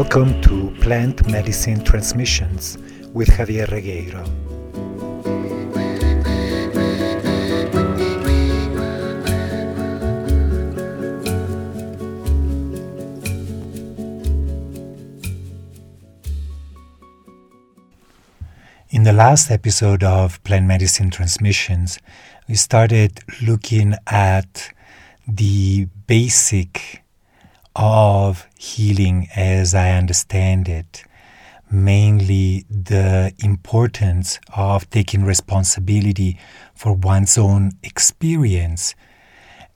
Welcome to Plant Medicine Transmissions with Javier Regueiro. In the last episode of Plant Medicine Transmissions, we started looking at the basic of healing as I understand it, mainly the importance of taking responsibility for one's own experience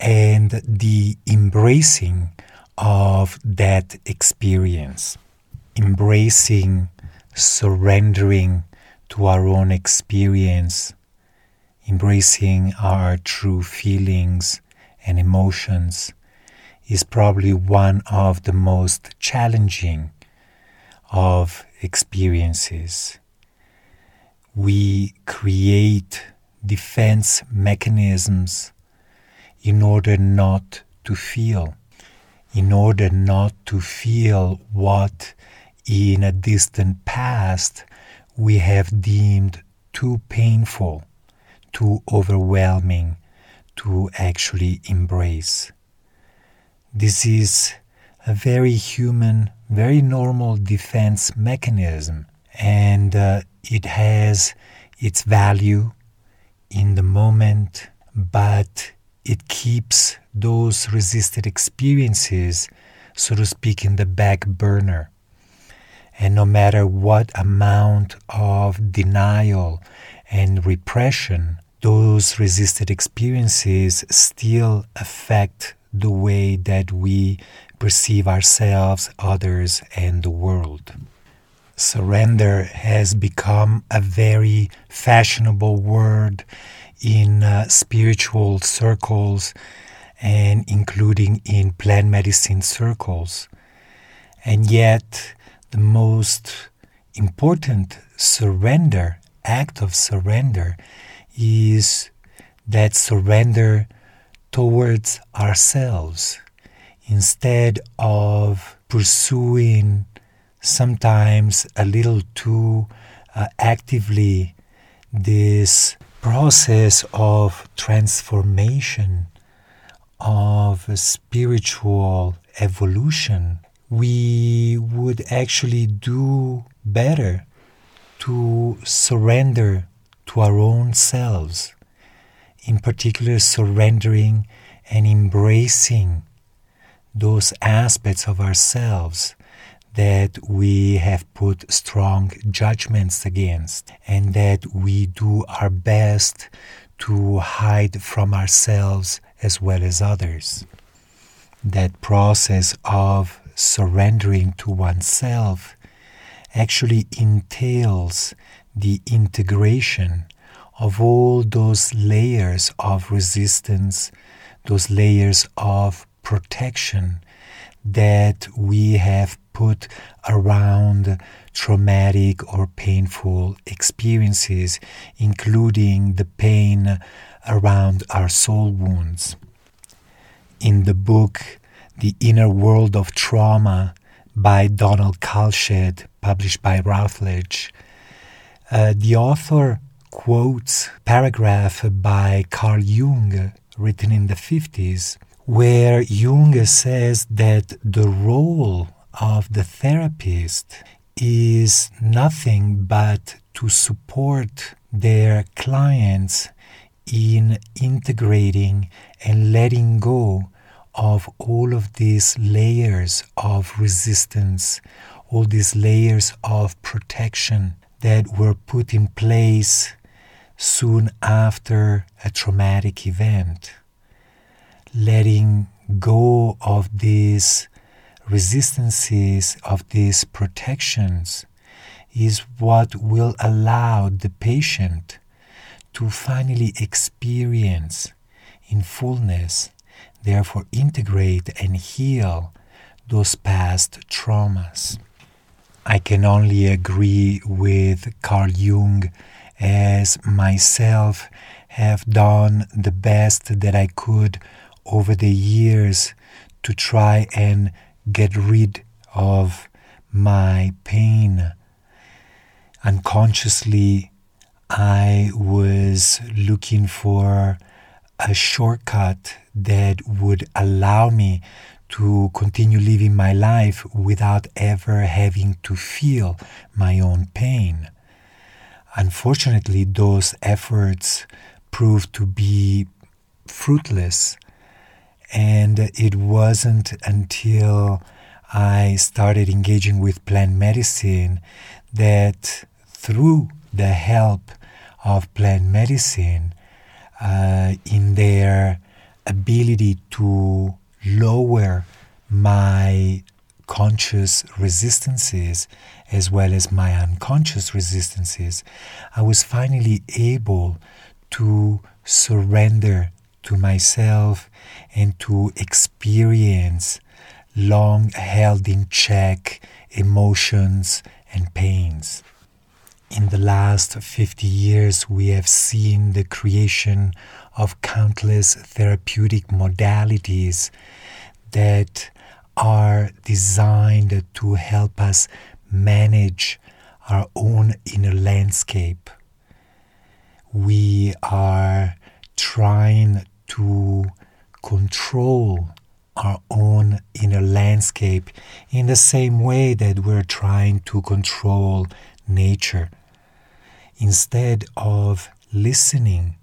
and the embracing of that experience, embracing, surrendering to our own experience, embracing our true feelings and emotions is probably one of the most challenging of experiences. We create defense mechanisms in order not to feel, in order not to feel what in a distant past we have deemed too painful, too overwhelming to actually embrace. This is a very human, very normal defense mechanism, and uh, it has its value in the moment, but it keeps those resisted experiences, so to speak, in the back burner. And no matter what amount of denial and repression, those resisted experiences still affect the way that we perceive ourselves, others, and the world. Surrender has become a very fashionable word in uh, spiritual circles and including in plant medicine circles. And yet, the most important surrender, act of surrender, is that surrender towards ourselves instead of pursuing sometimes a little too uh, actively this process of transformation of spiritual evolution we would actually do better to surrender to our own selves in particular surrendering and embracing those aspects of ourselves that we have put strong judgments against and that we do our best to hide from ourselves as well as others. That process of surrendering to oneself actually entails the integration of all those layers of resistance, those layers of protection that we have put around traumatic or painful experiences, including the pain around our soul wounds. In the book The Inner World of Trauma by Donald Kalsched, published by Routledge, uh, the author quotes paragraph by Carl Jung written in the 50s where Jung says that the role of the therapist is nothing but to support their clients in integrating and letting go of all of these layers of resistance, all these layers of protection that were put in place soon after a traumatic event. Letting go of these resistances, of these protections, is what will allow the patient to finally experience in fullness, therefore, integrate and heal those past traumas. I can only agree with Carl Jung as myself have done the best that I could over the years to try and get rid of my pain. Unconsciously, I was looking for a shortcut that would allow me to continue living my life without ever having to feel my own pain. Unfortunately, those efforts proved to be fruitless, and it wasn't until I started engaging with plant medicine that through the help of plant medicine, uh, in their ability to lower my conscious resistances as well as my unconscious resistances, I was finally able to surrender to myself and to experience long held in check emotions and pains. In the last 50 years, we have seen the creation of countless therapeutic modalities that are designed to help us manage our own inner landscape. We are trying to control our own inner landscape in the same way that we're trying to control nature. Instead of listening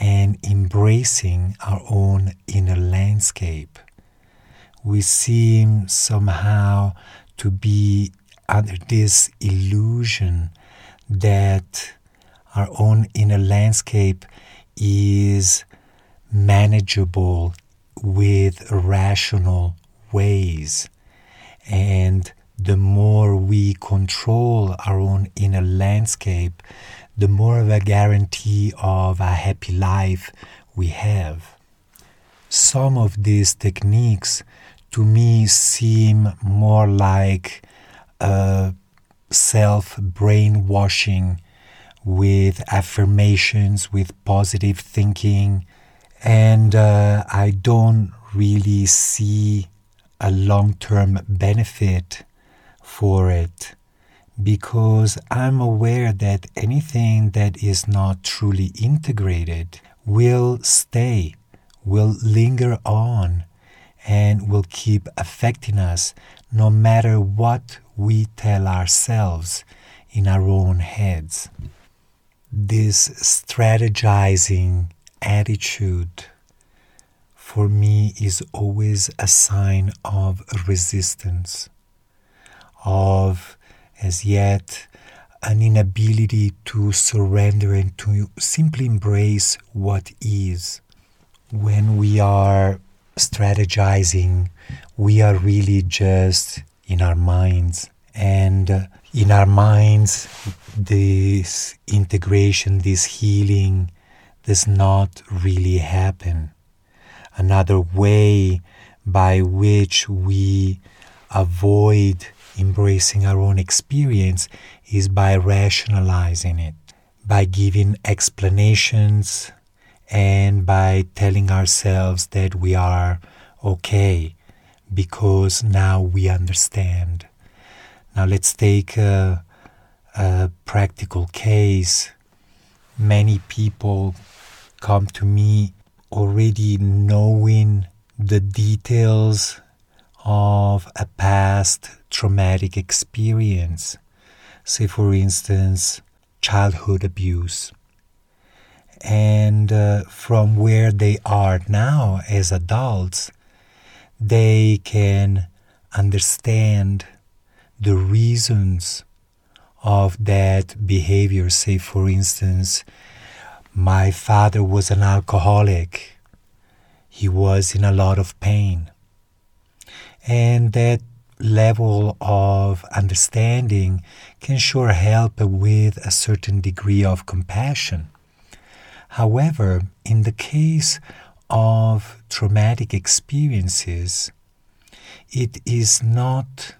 and embracing our own inner landscape, we seem somehow to be under this illusion that our own inner landscape is manageable with rational ways. And the more we control our own inner landscape, the more of a guarantee of a happy life we have. Some of these techniques to me seem more like self brainwashing with affirmations, with positive thinking, and uh, I don't really see a long term benefit for it because I'm aware that anything that is not truly integrated will stay, will linger on, and will keep affecting us no matter what we tell ourselves in our own heads. This strategizing attitude for me is always a sign of resistance, of as yet an inability to surrender and to simply embrace what is. When we are strategizing, we are really just in our minds. And uh, in our minds, this integration, this healing does not really happen. Another way by which we avoid embracing our own experience is by rationalizing it, by giving explanations, and by telling ourselves that we are okay because now we understand. Now let's take a, a practical case. Many people come to me already knowing the details of a past traumatic experience, say, for instance, childhood abuse. And uh, from where they are now as adults, they can understand the reasons of that behavior. Say, for instance, my father was an alcoholic. He was in a lot of pain. And that level of understanding can sure help with a certain degree of compassion. However, in the case of traumatic experiences, it is not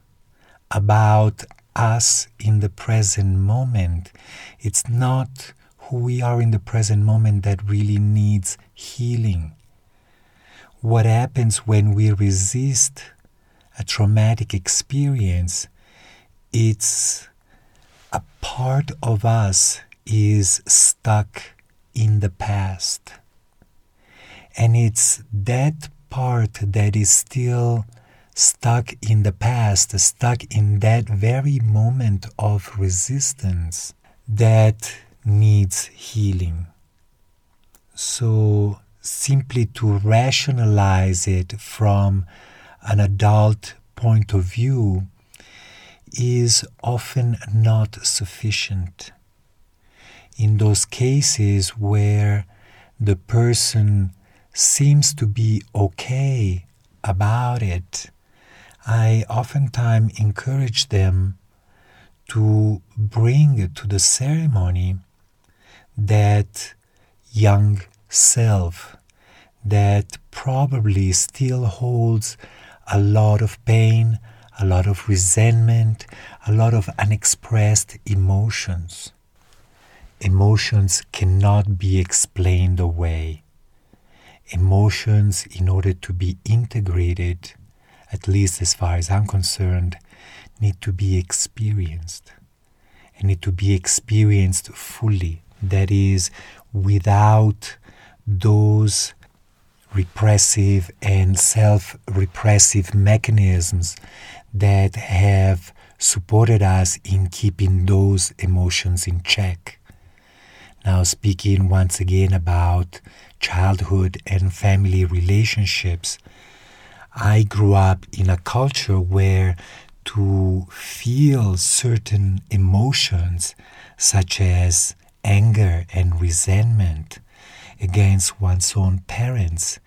about us in the present moment. It's not who we are in the present moment that really needs healing. What happens when we resist a traumatic experience it's a part of us is stuck in the past. And it's that part that is still stuck in the past, stuck in that very moment of resistance that needs healing. So, simply to rationalize it from an adult point of view is often not sufficient. In those cases where the person seems to be okay about it, I oftentimes encourage them to bring to the ceremony that young self that probably still holds a lot of pain, a lot of resentment, a lot of unexpressed emotions. Emotions cannot be explained away. Emotions, in order to be integrated, at least as far as I'm concerned, need to be experienced and need to be experienced fully. That is, without those repressive and self repressive mechanisms that have supported us in keeping those emotions in check. Now, speaking once again about childhood and family relationships, I grew up in a culture where to feel certain emotions, such as anger and resentment against one's own parents,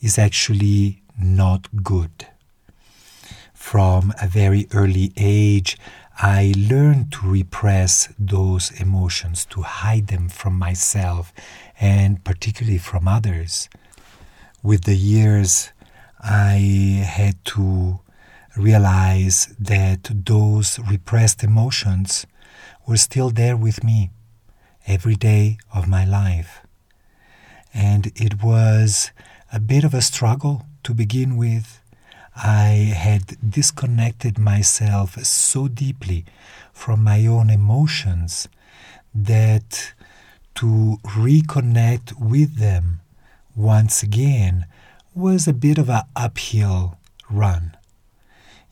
is actually not good. From a very early age, I learned to repress those emotions, to hide them from myself and particularly from others. With the years, I had to realize that those repressed emotions were still there with me every day of my life. And it was a bit of a struggle to begin with. I had disconnected myself so deeply from my own emotions that to reconnect with them once again was a bit of an uphill run.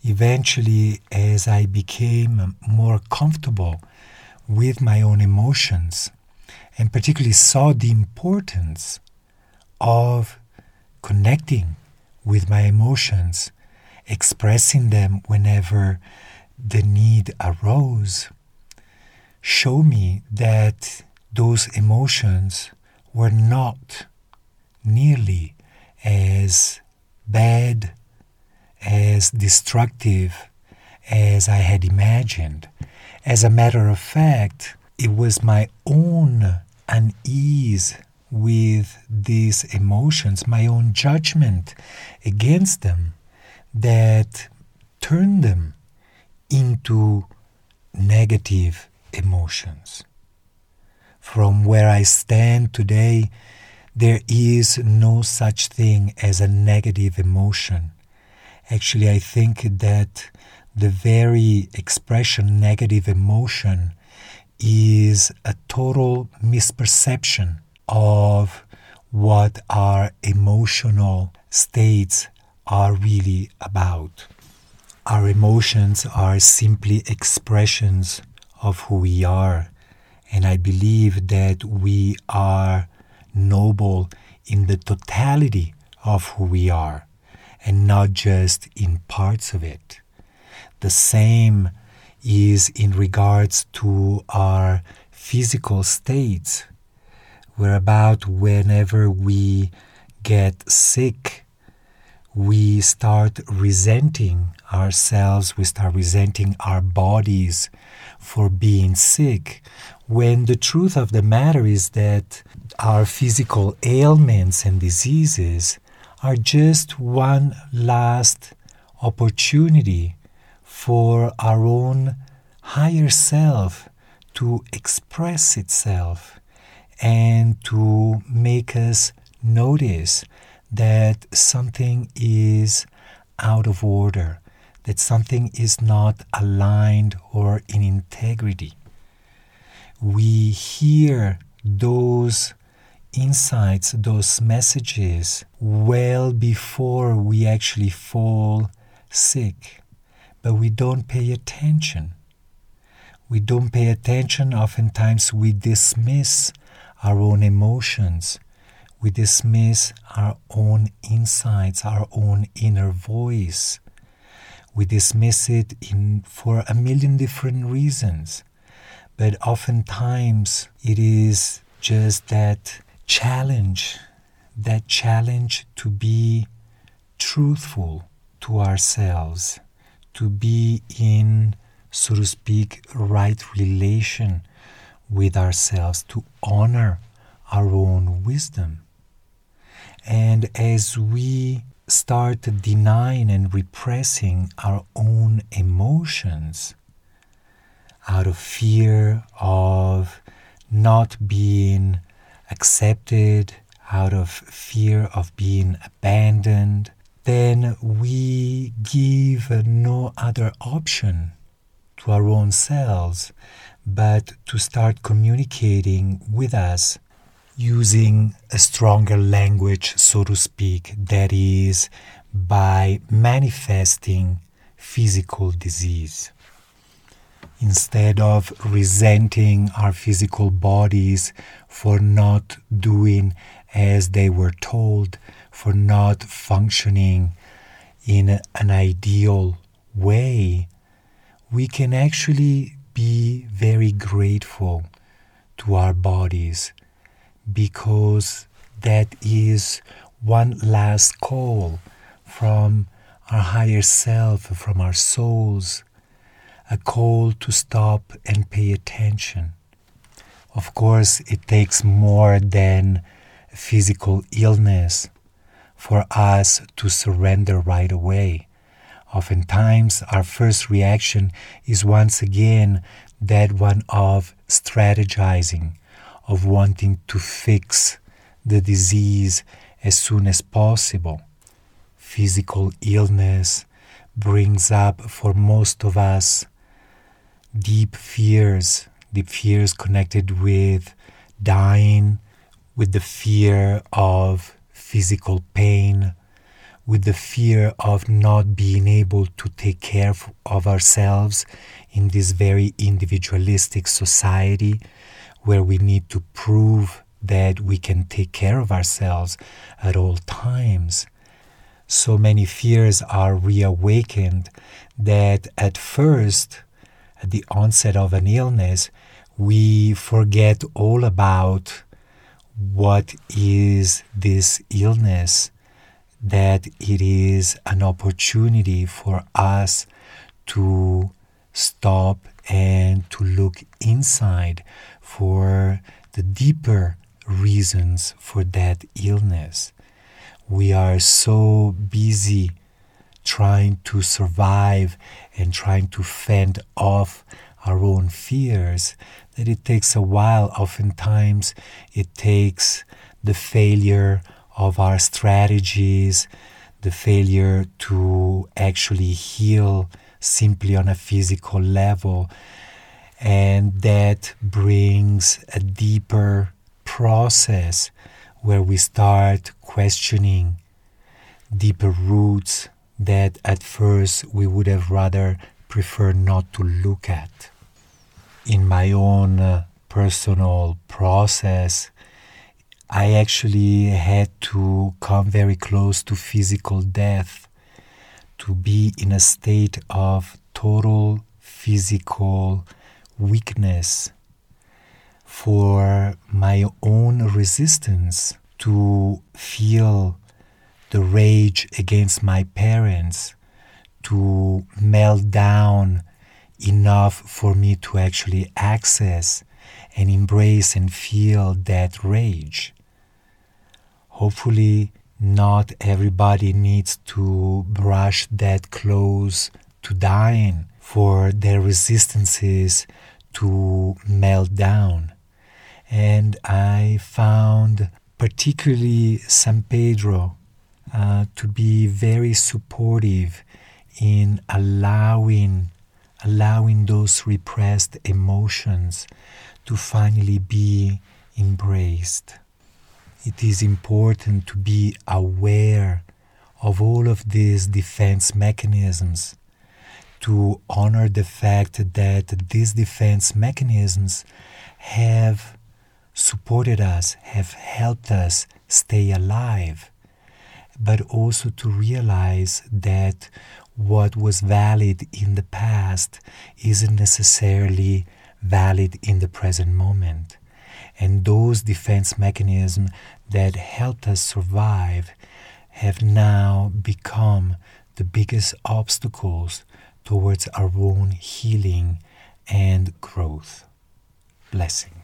Eventually, as I became more comfortable with my own emotions, and particularly saw the importance of connecting with my emotions, expressing them whenever the need arose, show me that those emotions were not nearly as bad, as destructive as I had imagined. As a matter of fact, it was my own unease with these emotions, my own judgment against them, that turn them into negative emotions. From where I stand today, there is no such thing as a negative emotion. Actually, I think that the very expression negative emotion is a total misperception of what our emotional states are really about. Our emotions are simply expressions of who we are. And I believe that we are noble in the totality of who we are and not just in parts of it. The same is in regards to our physical states. Whereabout whenever we get sick, we start resenting ourselves, we start resenting our bodies for being sick, when the truth of the matter is that our physical ailments and diseases are just one last opportunity for our own higher self to express itself and to make us notice that something is out of order, that something is not aligned or in integrity. We hear those insights, those messages, well before we actually fall sick, but we don't pay attention. We don't pay attention. Oftentimes, we dismiss our own emotions. We dismiss our own insights, our own inner voice. We dismiss it in, for a million different reasons. But oftentimes, it is just that challenge, that challenge to be truthful to ourselves, to be in, so to speak, right relation with ourselves, to honor our own wisdom. And as we start denying and repressing our own emotions out of fear of not being accepted, out of fear of being abandoned, then we give no other option to our own selves but to start communicating with us using a stronger language, so to speak, that is by manifesting physical disease. Instead of resenting our physical bodies for not doing as they were told, for not functioning in an ideal way, we can actually be very grateful to our bodies because that is one last call from our higher self, from our souls, a call to stop and pay attention. Of course, it takes more than physical illness for us to surrender right away. Oftentimes, our first reaction is once again that one of strategizing, of wanting to fix the disease as soon as possible. Physical illness brings up for most of us deep fears, deep fears connected with dying, with the fear of physical pain, with the fear of not being able to take care of ourselves in this very individualistic society where we need to prove that we can take care of ourselves at all times. So many fears are reawakened that at first, at the onset of an illness, we forget all about what is this illness, that it is an opportunity for us to stop and to look inside for the deeper reasons for that illness. We are so busy trying to survive and trying to fend off our own fears that it takes a while. Oftentimes, it takes the failure of our strategies, the failure to actually heal simply on a physical level. And that brings a deeper process where we start questioning deeper roots that at first we would have rather preferred not to look at. In my own uh, personal process, I actually had to come very close to physical death to be in a state of total physical weakness for my own resistance to feel the rage against my parents to melt down enough for me to actually access and embrace and feel that rage. Hopefully, not everybody needs to brush that close to dying for their resistances to melt down. And I found particularly San Pedro uh, to be very supportive in allowing allowing those repressed emotions to finally be embraced. It is important to be aware of all of these defense mechanisms, to honor the fact that these defense mechanisms have supported us, have helped us stay alive, but also to realize that what was valid in the past isn't necessarily valid in the present moment. And those defense mechanisms that helped us survive have now become the biggest obstacles towards our own healing and growth. Blessing.